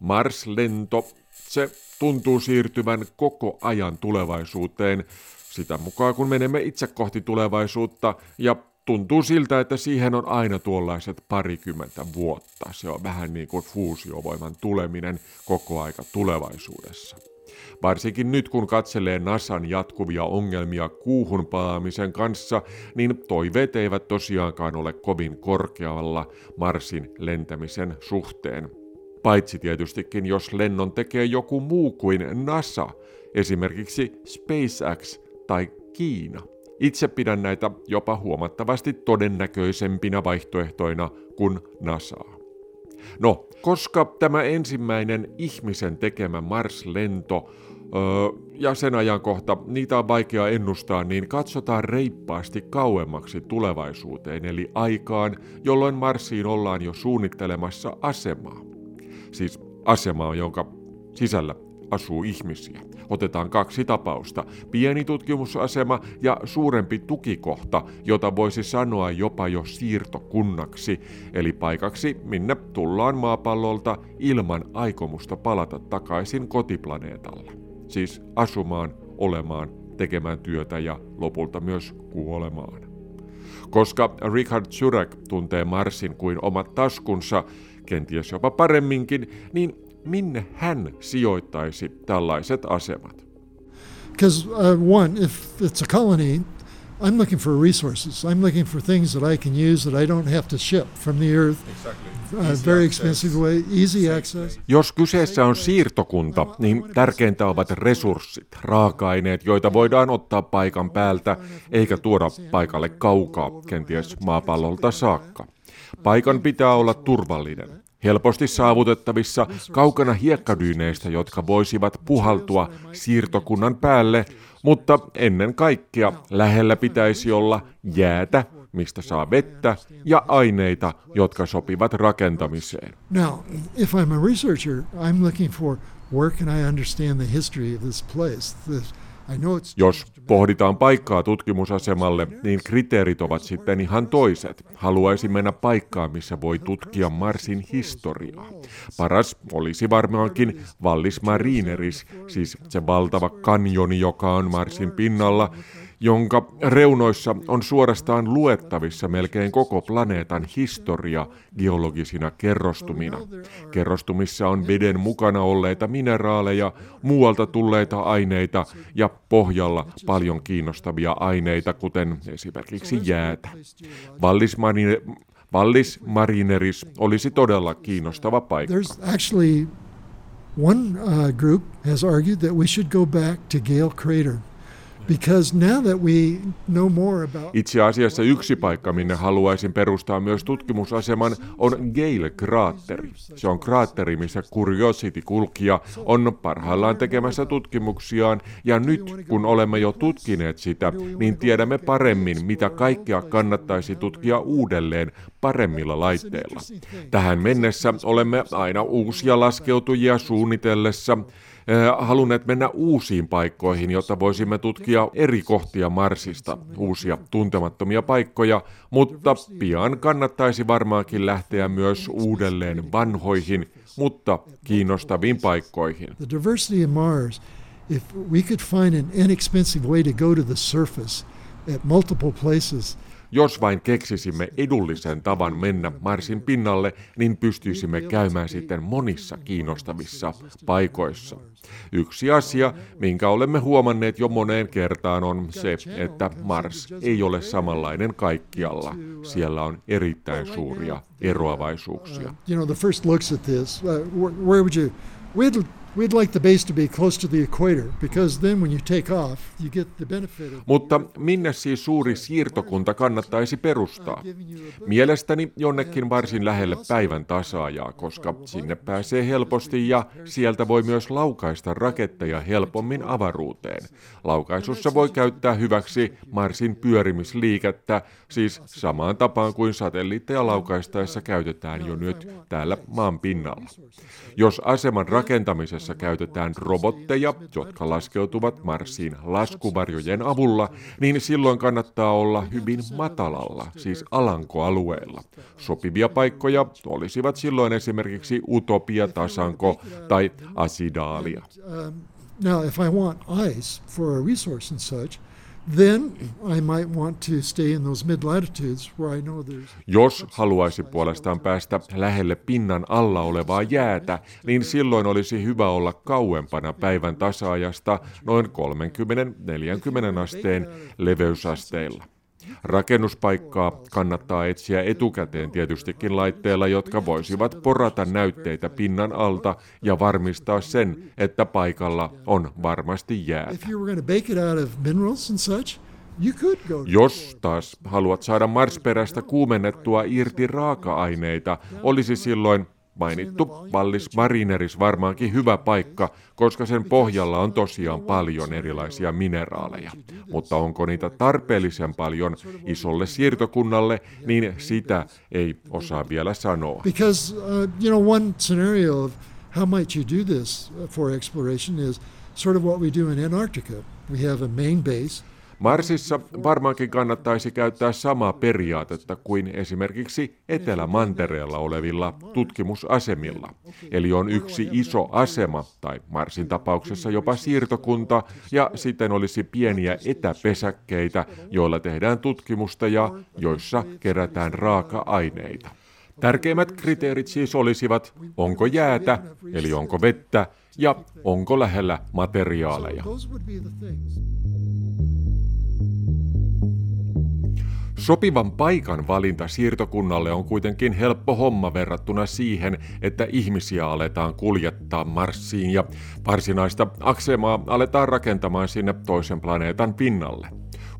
Mars-lento, se tuntuu siirtyvän koko ajan tulevaisuuteen, sitä mukaan kun menemme itse kohti tulevaisuutta ja tuntuu siltä, että siihen on aina tuollaiset parikymmentä vuotta. Se on vähän niin kuin fuusiovoiman tuleminen koko aika tulevaisuudessa. Varsinkin nyt kun katselee NASAn jatkuvia ongelmia kuuhun palaamisen kanssa, niin toiveet eivät tosiaankaan ole kovin korkealla Marsin lentämisen suhteen. Paitsi tietystikin, jos lennon tekee joku muu kuin NASA, esimerkiksi SpaceX tai Kiina. Itse pidän näitä jopa huomattavasti todennäköisempinä vaihtoehtoina kuin NASAa. No, koska tämä ensimmäinen ihmisen tekemä Mars-lento öö, ja sen ajankohta, niitä on vaikea ennustaa, niin katsotaan reippaasti kauemmaksi tulevaisuuteen, eli aikaan, jolloin Marsiin ollaan jo suunnittelemassa asemaa. Siis asemaa, jonka sisällä asuu ihmisiä. Otetaan kaksi tapausta. Pieni tutkimusasema ja suurempi tukikohta, jota voisi sanoa jopa jo siirtokunnaksi, eli paikaksi, minne tullaan maapallolta ilman aikomusta palata takaisin kotiplaneetalle. Siis asumaan, olemaan, tekemään työtä ja lopulta myös kuolemaan. Koska Richard Zurek tuntee Marsin kuin omat taskunsa, kenties jopa paremminkin, niin minne hän sijoittaisi tällaiset asemat? Because uh, one, if it's a colony, I'm looking for resources. I'm looking for things that I can use that I don't have to ship from the earth. Uh, very expensive way, easy access. Jos kyseessä on siirtokunta, niin tärkeintä ovat resurssit, raaka-aineet, joita voidaan ottaa paikan päältä, eikä tuoda paikalle kaukaa, kenties maapallolta saakka. Paikan pitää olla turvallinen helposti saavutettavissa kaukana hiekkadyyneistä, jotka voisivat puhaltua siirtokunnan päälle, mutta ennen kaikkea lähellä pitäisi olla jäätä, mistä saa vettä, ja aineita, jotka sopivat rakentamiseen. Now, if I'm a researcher, I'm looking for where can I understand the history of this place, this jos pohditaan paikkaa tutkimusasemalle, niin kriteerit ovat sitten ihan toiset. Haluaisin mennä paikkaan, missä voi tutkia Marsin historiaa. Paras olisi varmaankin Vallis Marineris, siis se valtava kanjoni, joka on Marsin pinnalla, jonka reunoissa on suorastaan luettavissa melkein koko planeetan historia geologisina kerrostumina. Kerrostumissa on veden mukana olleita mineraaleja, muualta tulleita aineita ja pohjalla paljon kiinnostavia aineita, kuten esimerkiksi jäätä. Vallis, Marine, Vallis Marineris olisi todella kiinnostava paikka. One uh, group has argued that we should go back to Gale Crater. Itse asiassa yksi paikka, minne haluaisin perustaa myös tutkimusaseman, on Gale-kraatteri. Se on kraatteri, missä Curiosity-kulkija on parhaillaan tekemässä tutkimuksiaan, ja nyt kun olemme jo tutkineet sitä, niin tiedämme paremmin, mitä kaikkea kannattaisi tutkia uudelleen paremmilla laitteilla. Tähän mennessä olemme aina uusia laskeutujia suunnitellessa, halunneet mennä uusiin paikkoihin, jotta voisimme tutkia eri kohtia Marsista, uusia tuntemattomia paikkoja, mutta pian kannattaisi varmaankin lähteä myös uudelleen vanhoihin, mutta kiinnostaviin paikkoihin. If we could find an inexpensive way to go to the surface at multiple places, jos vain keksisimme edullisen tavan mennä Marsin pinnalle, niin pystyisimme käymään sitten monissa kiinnostavissa paikoissa. Yksi asia, minkä olemme huomanneet jo moneen kertaan, on se, että Mars ei ole samanlainen kaikkialla. Siellä on erittäin suuria eroavaisuuksia. You know, the first looks at this, uh, where would you, Mutta minne siis suuri siirtokunta kannattaisi perustaa? Mielestäni jonnekin varsin lähelle päivän tasaajaa, koska sinne pääsee helposti ja sieltä voi myös laukaista raketteja helpommin avaruuteen. Laukaisussa voi käyttää hyväksi Marsin pyörimisliikettä, siis samaan tapaan kuin satelliitteja laukaistaessa käytetään jo nyt täällä maan pinnalla. Jos aseman rakentamisessa Kiinassa käytetään robotteja, jotka laskeutuvat Marsiin laskuvarjojen avulla, niin silloin kannattaa olla hyvin matalalla, siis alankoalueella. Sopivia paikkoja olisivat silloin esimerkiksi Utopia, Tasanko tai Asidaalia. Um, now, if I want ice for a resource and such, Then I might want to stay in those mid-latitudes where I know there's... Jos haluaisi puolestaan päästä lähelle pinnan alla olevaa jäätä, niin silloin olisi hyvä olla kauempana päivän tasaajasta noin 30-40 asteen leveysasteilla. Rakennuspaikkaa kannattaa etsiä etukäteen tietystikin laitteilla, jotka voisivat porata näytteitä pinnan alta ja varmistaa sen, että paikalla on varmasti jäätä. Jos taas haluat saada marsperästä kuumennettua irti raaka-aineita, olisi silloin Mainittu Vallis Marineris varmaankin hyvä paikka, koska sen pohjalla on tosiaan paljon erilaisia mineraaleja. Mutta onko niitä tarpeellisen paljon isolle siirtokunnalle, niin sitä ei osaa vielä sanoa. Because, uh, you know, one scenario of how might you do this for exploration is sort of what we do in Antarctica. We have a main base, Marsissa varmaankin kannattaisi käyttää samaa periaatetta kuin esimerkiksi Etelä-Mantereella olevilla tutkimusasemilla. Eli on yksi iso asema, tai Marsin tapauksessa jopa siirtokunta, ja sitten olisi pieniä etäpesäkkeitä, joilla tehdään tutkimusta ja joissa kerätään raaka-aineita. Tärkeimmät kriteerit siis olisivat, onko jäätä, eli onko vettä, ja onko lähellä materiaaleja. Sopivan paikan valinta siirtokunnalle on kuitenkin helppo homma verrattuna siihen, että ihmisiä aletaan kuljettaa Marsiin ja varsinaista aksemaa aletaan rakentamaan sinne toisen planeetan pinnalle.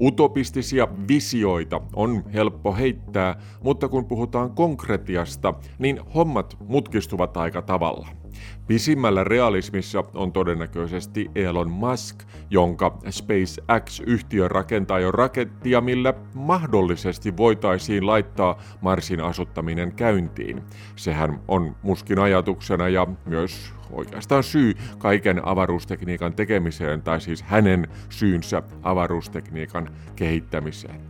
Utopistisia visioita on helppo heittää, mutta kun puhutaan konkretiasta, niin hommat mutkistuvat aika tavalla. Pisimmällä realismissa on todennäköisesti Elon Musk, jonka SpaceX-yhtiö rakentaa jo rakettia, millä mahdollisesti voitaisiin laittaa Marsin asuttaminen käyntiin. Sehän on Muskin ajatuksena ja myös oikeastaan syy kaiken avaruustekniikan tekemiseen, tai siis hänen syynsä avaruustekniikan kehittämiseen.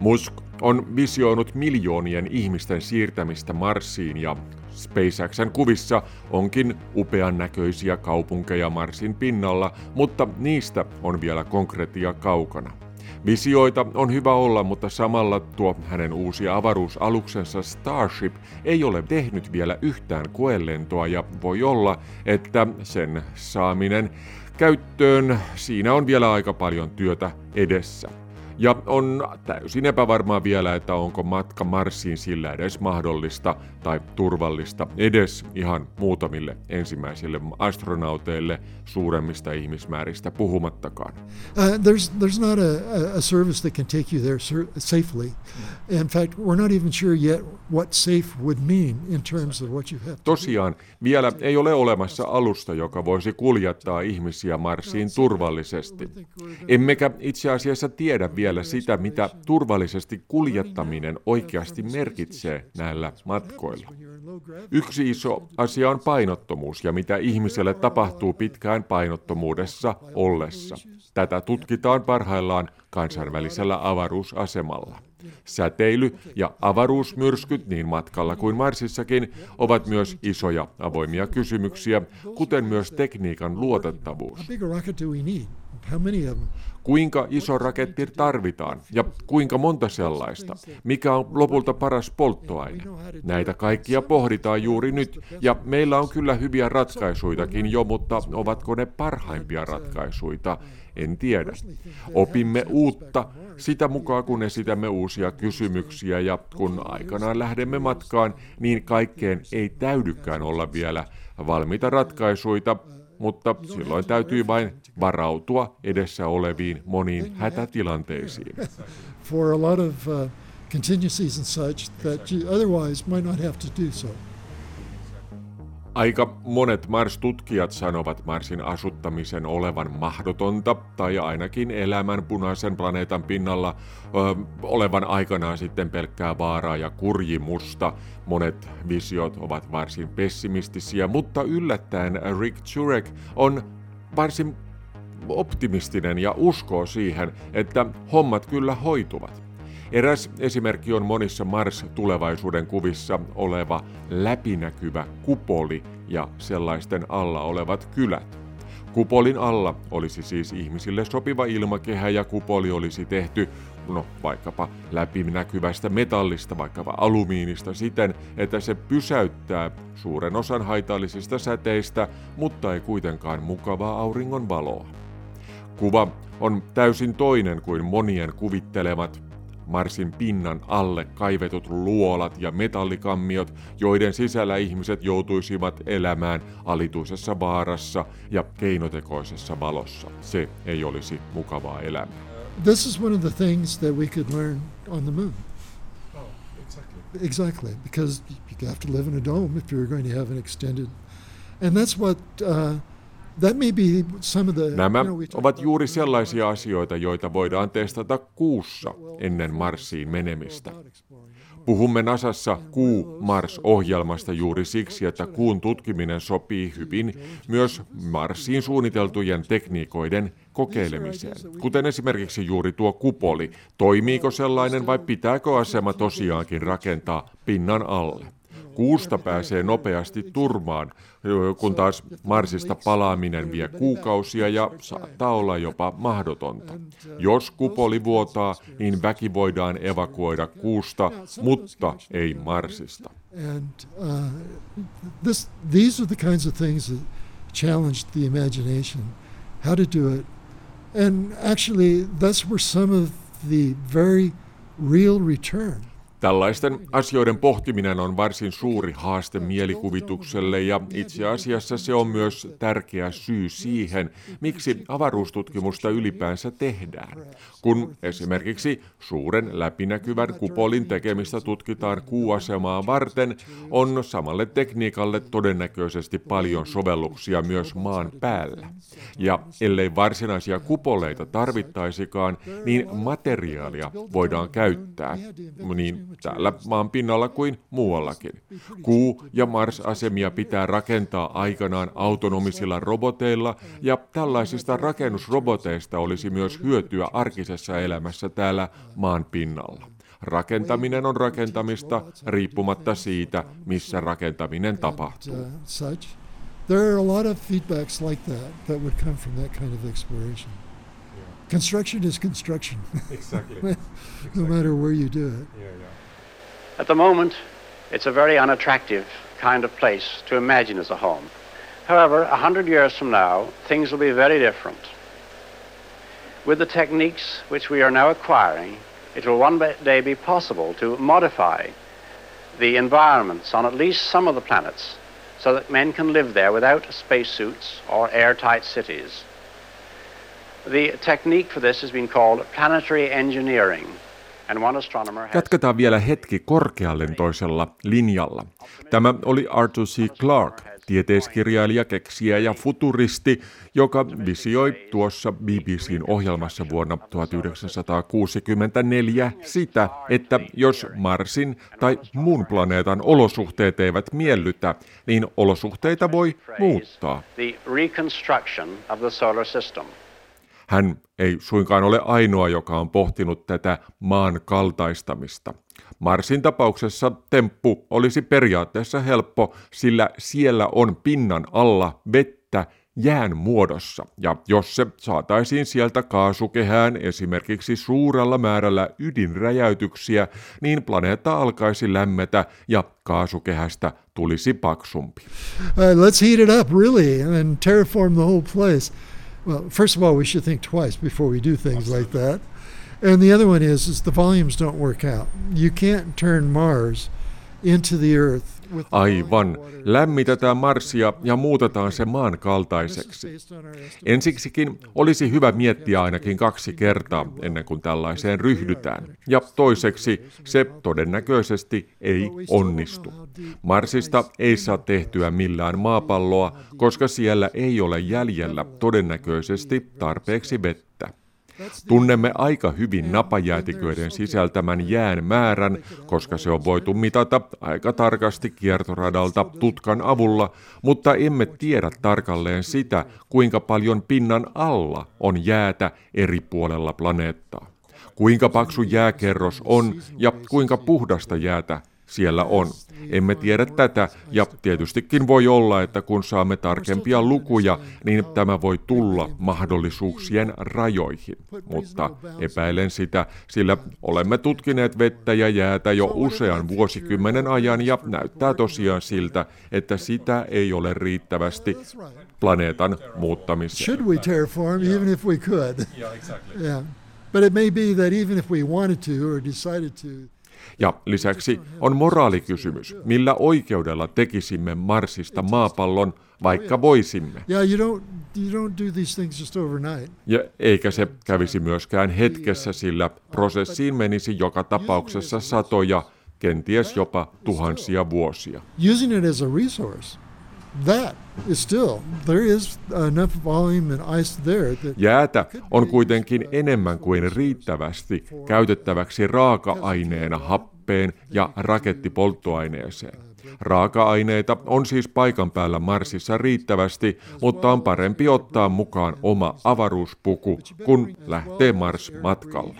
Musk on visioinut miljoonien ihmisten siirtämistä Marsiin ja SpaceXn kuvissa onkin upean näköisiä kaupunkeja Marsin pinnalla, mutta niistä on vielä konkretia kaukana. Visioita on hyvä olla, mutta samalla tuo hänen uusi avaruusaluksensa Starship ei ole tehnyt vielä yhtään koelentoa ja voi olla, että sen saaminen käyttöön siinä on vielä aika paljon työtä edessä. Ja on täysin epävarmaa vielä, että onko matka Marsiin sillä edes mahdollista tai turvallista edes ihan muutamille ensimmäisille astronauteille suuremmista ihmismääristä puhumattakaan. Uh, there's, there's not a, a service that can take you there safely. In fact, we're not even sure yet what safe would mean in terms of what you have. Tosiaan, vielä ei ole olemassa alusta, joka voisi kuljettaa ihmisiä Marsiin turvallisesti. Emmekä itse asiassa tiedä vielä sitä, mitä turvallisesti kuljettaminen oikeasti merkitsee näillä matkoilla. Yksi iso asia on painottomuus ja mitä ihmiselle tapahtuu pitkään painottomuudessa ollessa. Tätä tutkitaan parhaillaan kansainvälisellä avaruusasemalla. Säteily ja avaruusmyrskyt niin matkalla kuin Marsissakin ovat myös isoja avoimia kysymyksiä, kuten myös tekniikan luotettavuus. Kuinka iso raketti tarvitaan ja kuinka monta sellaista? Mikä on lopulta paras polttoaine? Näitä kaikkia pohditaan juuri nyt ja meillä on kyllä hyviä ratkaisuitakin jo, mutta ovatko ne parhaimpia ratkaisuja? En tiedä. Opimme uutta sitä mukaan, kun esitämme uusia kysymyksiä ja kun aikanaan lähdemme matkaan, niin kaikkeen ei täydykään olla vielä valmiita ratkaisuja, mutta silloin täytyy vain varautua edessä oleviin moniin hätätilanteisiin. For a lot of uh, contingencies and such that you otherwise might not have to do so. Aika monet Mars-tutkijat sanovat Marsin asuttamisen olevan mahdotonta, tai ainakin elämän punaisen planeetan pinnalla ö, olevan aikanaan sitten pelkkää vaaraa ja kurjimusta. Monet visiot ovat varsin pessimistisiä, mutta yllättäen Rick Turek on varsin optimistinen ja uskoo siihen, että hommat kyllä hoituvat. Eräs esimerkki on monissa Mars-tulevaisuuden kuvissa oleva läpinäkyvä kupoli ja sellaisten alla olevat kylät. Kupolin alla olisi siis ihmisille sopiva ilmakehä ja kupoli olisi tehty, no vaikkapa läpinäkyvästä metallista, vaikkapa alumiinista siten, että se pysäyttää suuren osan haitallisista säteistä, mutta ei kuitenkaan mukavaa auringon valoa. Kuva on täysin toinen kuin monien kuvittelemat Marsin pinnan alle kaivetut luolat ja metallikammiot, joiden sisällä ihmiset joutuisivat elämään alituisessa vaarassa ja keinotekoisessa valossa. Se ei olisi mukavaa elämää. This is one of the things that we could learn on the moon. Oh, exactly. Exactly, because you have to live in a dome if you're going to have an extended. And that's what uh, Nämä ovat juuri sellaisia asioita, joita voidaan testata kuussa ennen Marsiin menemistä. Puhumme Nasassa Kuu-Mars-ohjelmasta juuri siksi, että kuun tutkiminen sopii hyvin myös Marsiin suunniteltujen tekniikoiden kokeilemiseen. Kuten esimerkiksi juuri tuo kupoli. Toimiiko sellainen vai pitääkö asema tosiaankin rakentaa pinnan alle? Kuusta pääsee nopeasti turmaan, kun taas Marsista palaaminen vie kuukausia ja saattaa olla jopa mahdotonta. Jos kupoli vuotaa, niin väki voidaan evakuoida kuusta, mutta ei Marsista. Uh, these are the kinds of things that challenged the imagination, how to do it. And actually, that's where some of the very real return Tällaisten asioiden pohtiminen on varsin suuri haaste mielikuvitukselle ja itse asiassa se on myös tärkeä syy siihen, miksi avaruustutkimusta ylipäänsä tehdään. Kun esimerkiksi suuren läpinäkyvän kupolin tekemistä tutkitaan kuuasemaa varten, on samalle tekniikalle todennäköisesti paljon sovelluksia myös maan päällä. Ja ellei varsinaisia kupoleita tarvittaisikaan, niin materiaalia voidaan käyttää, niin täällä maan pinnalla kuin muuallakin. Kuu- ja Mars-asemia pitää rakentaa aikanaan autonomisilla roboteilla, ja tällaisista rakennusroboteista olisi myös hyötyä arkisessa elämässä täällä maan pinnalla. Rakentaminen on rakentamista riippumatta siitä, missä rakentaminen tapahtuu. There are a lot of feedbacks like that that would come from that kind of exploration. Construction is construction. Exactly. (laughs) no exactly. matter where you do it. Yeah, yeah. At the moment, it's a very unattractive kind of place to imagine as a home. However, a hundred years from now, things will be very different. With the techniques which we are now acquiring, it will one day be possible to modify the environments on at least some of the planets so that men can live there without spacesuits or airtight cities. The technique for this has been called planetary engineering, Jatketaan vielä hetki korkealentoisella linjalla. Tämä oli Arthur C. Clarke, tieteiskirjailija, keksijä ja futuristi, joka visioi tuossa BBCn ohjelmassa vuonna 1964 sitä, että jos Marsin tai muun planeetan olosuhteet eivät miellytä, niin olosuhteita voi muuttaa. Hän ei suinkaan ole ainoa, joka on pohtinut tätä maan kaltaistamista. Marsin tapauksessa temppu olisi periaatteessa helppo, sillä siellä on pinnan alla vettä jään muodossa, ja jos se saataisiin sieltä kaasukehään esimerkiksi suurella määrällä ydinräjäytyksiä, niin planeetta alkaisi lämmetä ja kaasukehästä tulisi paksumpi. Let's heat it up really and terraform the whole place. Well, first of all, we should think twice before we do things like that. And the other one is, is the volumes don't work out. You can't turn Mars into the Earth Aivan. Lämmitetään Marsia ja muutetaan se maan kaltaiseksi. Ensiksikin olisi hyvä miettiä ainakin kaksi kertaa ennen kuin tällaiseen ryhdytään. Ja toiseksi se todennäköisesti ei onnistu. Marsista ei saa tehtyä millään maapalloa, koska siellä ei ole jäljellä todennäköisesti tarpeeksi vettä. Tunnemme aika hyvin napajäätiköiden sisältämän jään määrän, koska se on voitu mitata aika tarkasti kiertoradalta tutkan avulla, mutta emme tiedä tarkalleen sitä, kuinka paljon pinnan alla on jäätä eri puolella planeettaa. Kuinka paksu jääkerros on ja kuinka puhdasta jäätä siellä on. Emme tiedä tätä, ja tietystikin voi olla, että kun saamme tarkempia lukuja, niin tämä voi tulla mahdollisuuksien rajoihin. Mutta epäilen sitä, sillä olemme tutkineet vettä ja jäätä jo usean vuosikymmenen ajan, ja näyttää tosiaan siltä, että sitä ei ole riittävästi planeetan muuttamiseen. Should we terraform even if we could? Yeah, exactly. Yeah. But it may be that even if we wanted to or decided to, ja lisäksi on moraalikysymys, millä oikeudella tekisimme Marsista maapallon, vaikka voisimme. Ja eikä se kävisi myöskään hetkessä, sillä prosessiin menisi joka tapauksessa satoja, kenties jopa tuhansia vuosia. Using it as a resource that is still, there is enough volume and ice there that Jäätä on kuitenkin enemmän kuin riittävästi käytettäväksi raaka-aineena happeen ja rakettipolttoaineeseen. Raaka-aineita on siis paikan päällä Marsissa riittävästi, mutta on parempi ottaa mukaan oma avaruuspuku, kun lähtee Mars-matkalle.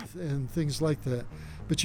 But (laughs)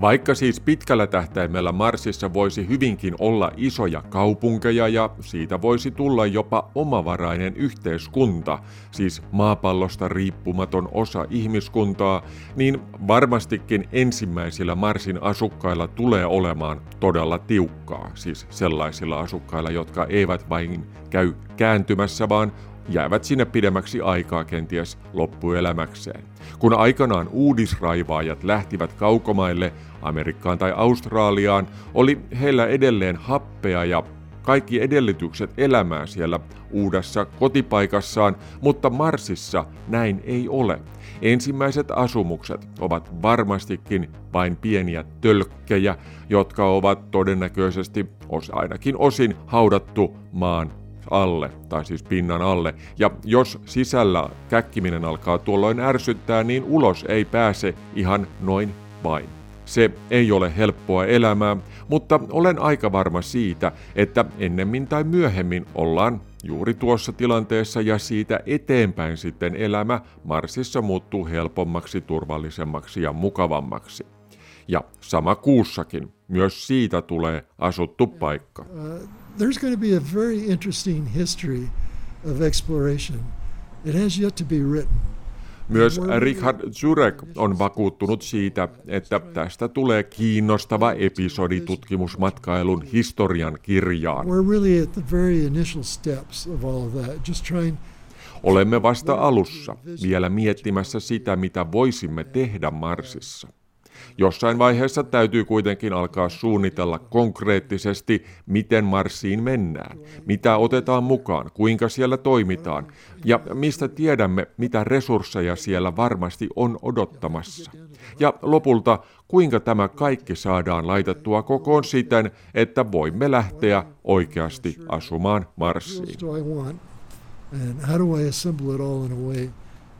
Vaikka siis pitkällä tähtäimellä Marsissa voisi hyvinkin olla isoja kaupunkeja ja siitä voisi tulla jopa omavarainen yhteiskunta, siis maapallosta riippumaton osa ihmiskuntaa, niin varmastikin ensimmäisillä Marsin asukkailla tulee olemaan todella tiukkaa, siis sellaisilla asukkailla, jotka eivät vain käy kääntymässä, vaan jäävät sinne pidemmäksi aikaa kenties loppuelämäkseen. Kun aikanaan uudisraivaajat lähtivät kaukomaille, Amerikkaan tai Australiaan, oli heillä edelleen happea ja kaikki edellytykset elämään siellä uudessa kotipaikassaan, mutta Marsissa näin ei ole. Ensimmäiset asumukset ovat varmastikin vain pieniä tölkkejä, jotka ovat todennäköisesti ainakin osin haudattu maan alle, tai siis pinnan alle. Ja jos sisällä käkkiminen alkaa tuolloin ärsyttää, niin ulos ei pääse ihan noin vain. Se ei ole helppoa elämää, mutta olen aika varma siitä, että ennemmin tai myöhemmin ollaan juuri tuossa tilanteessa ja siitä eteenpäin sitten elämä Marsissa muuttuu helpommaksi, turvallisemmaksi ja mukavammaksi. Ja sama kuussakin, myös siitä tulee asuttu paikka. Uh, there's going to be a very interesting history of exploration. It has yet to be written. Myös Richard Zurek on vakuuttunut siitä, että tästä tulee kiinnostava episodi tutkimusmatkailun historian kirjaan. Olemme vasta alussa, vielä miettimässä sitä, mitä voisimme tehdä Marsissa. Jossain vaiheessa täytyy kuitenkin alkaa suunnitella konkreettisesti, miten Marsiin mennään, mitä otetaan mukaan, kuinka siellä toimitaan ja mistä tiedämme, mitä resursseja siellä varmasti on odottamassa. Ja lopulta, kuinka tämä kaikki saadaan laitettua kokoon siten, että voimme lähteä oikeasti asumaan Marsiin. And how do I assemble it all in a way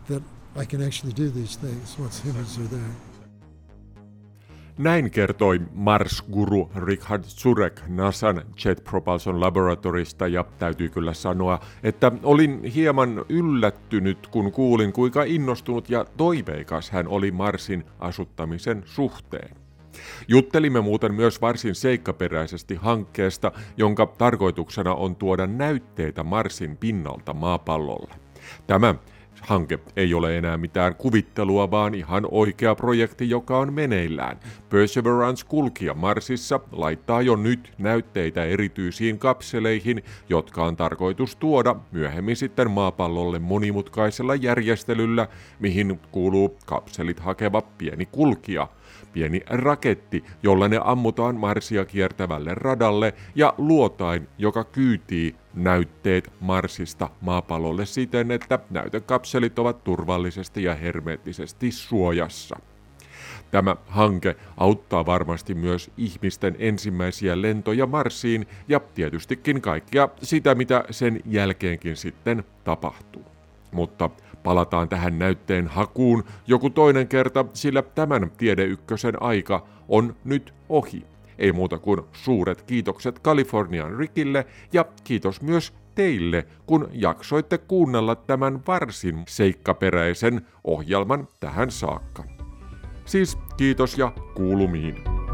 that I can actually do these things once humans are there? Näin kertoi Mars-guru Richard Zurek NASAn Jet Propulsion Laboratorista ja täytyy kyllä sanoa, että olin hieman yllättynyt, kun kuulin kuinka innostunut ja toiveikas hän oli Marsin asuttamisen suhteen. Juttelimme muuten myös varsin seikkaperäisesti hankkeesta, jonka tarkoituksena on tuoda näytteitä Marsin pinnalta maapallolle. Tämä Hanke ei ole enää mitään kuvittelua, vaan ihan oikea projekti, joka on meneillään. Perseverance-kulkija Marsissa laittaa jo nyt näytteitä erityisiin kapseleihin, jotka on tarkoitus tuoda myöhemmin sitten maapallolle monimutkaisella järjestelyllä, mihin kuuluu kapselit hakeva pieni kulkija – pieni raketti, jolla ne ammutaan Marsia kiertävälle radalle ja luotain, joka kyytii näytteet Marsista maapallolle siten, että näytekapselit ovat turvallisesti ja hermeettisesti suojassa. Tämä hanke auttaa varmasti myös ihmisten ensimmäisiä lentoja Marsiin ja tietystikin kaikkia sitä, mitä sen jälkeenkin sitten tapahtuu. Mutta Palataan tähän näytteen hakuun joku toinen kerta, sillä tämän tiedeykkösen aika on nyt ohi. Ei muuta kuin suuret kiitokset Kalifornian Rikille ja kiitos myös teille, kun jaksoitte kuunnella tämän varsin seikkaperäisen ohjelman tähän saakka. Siis kiitos ja kuulumiin.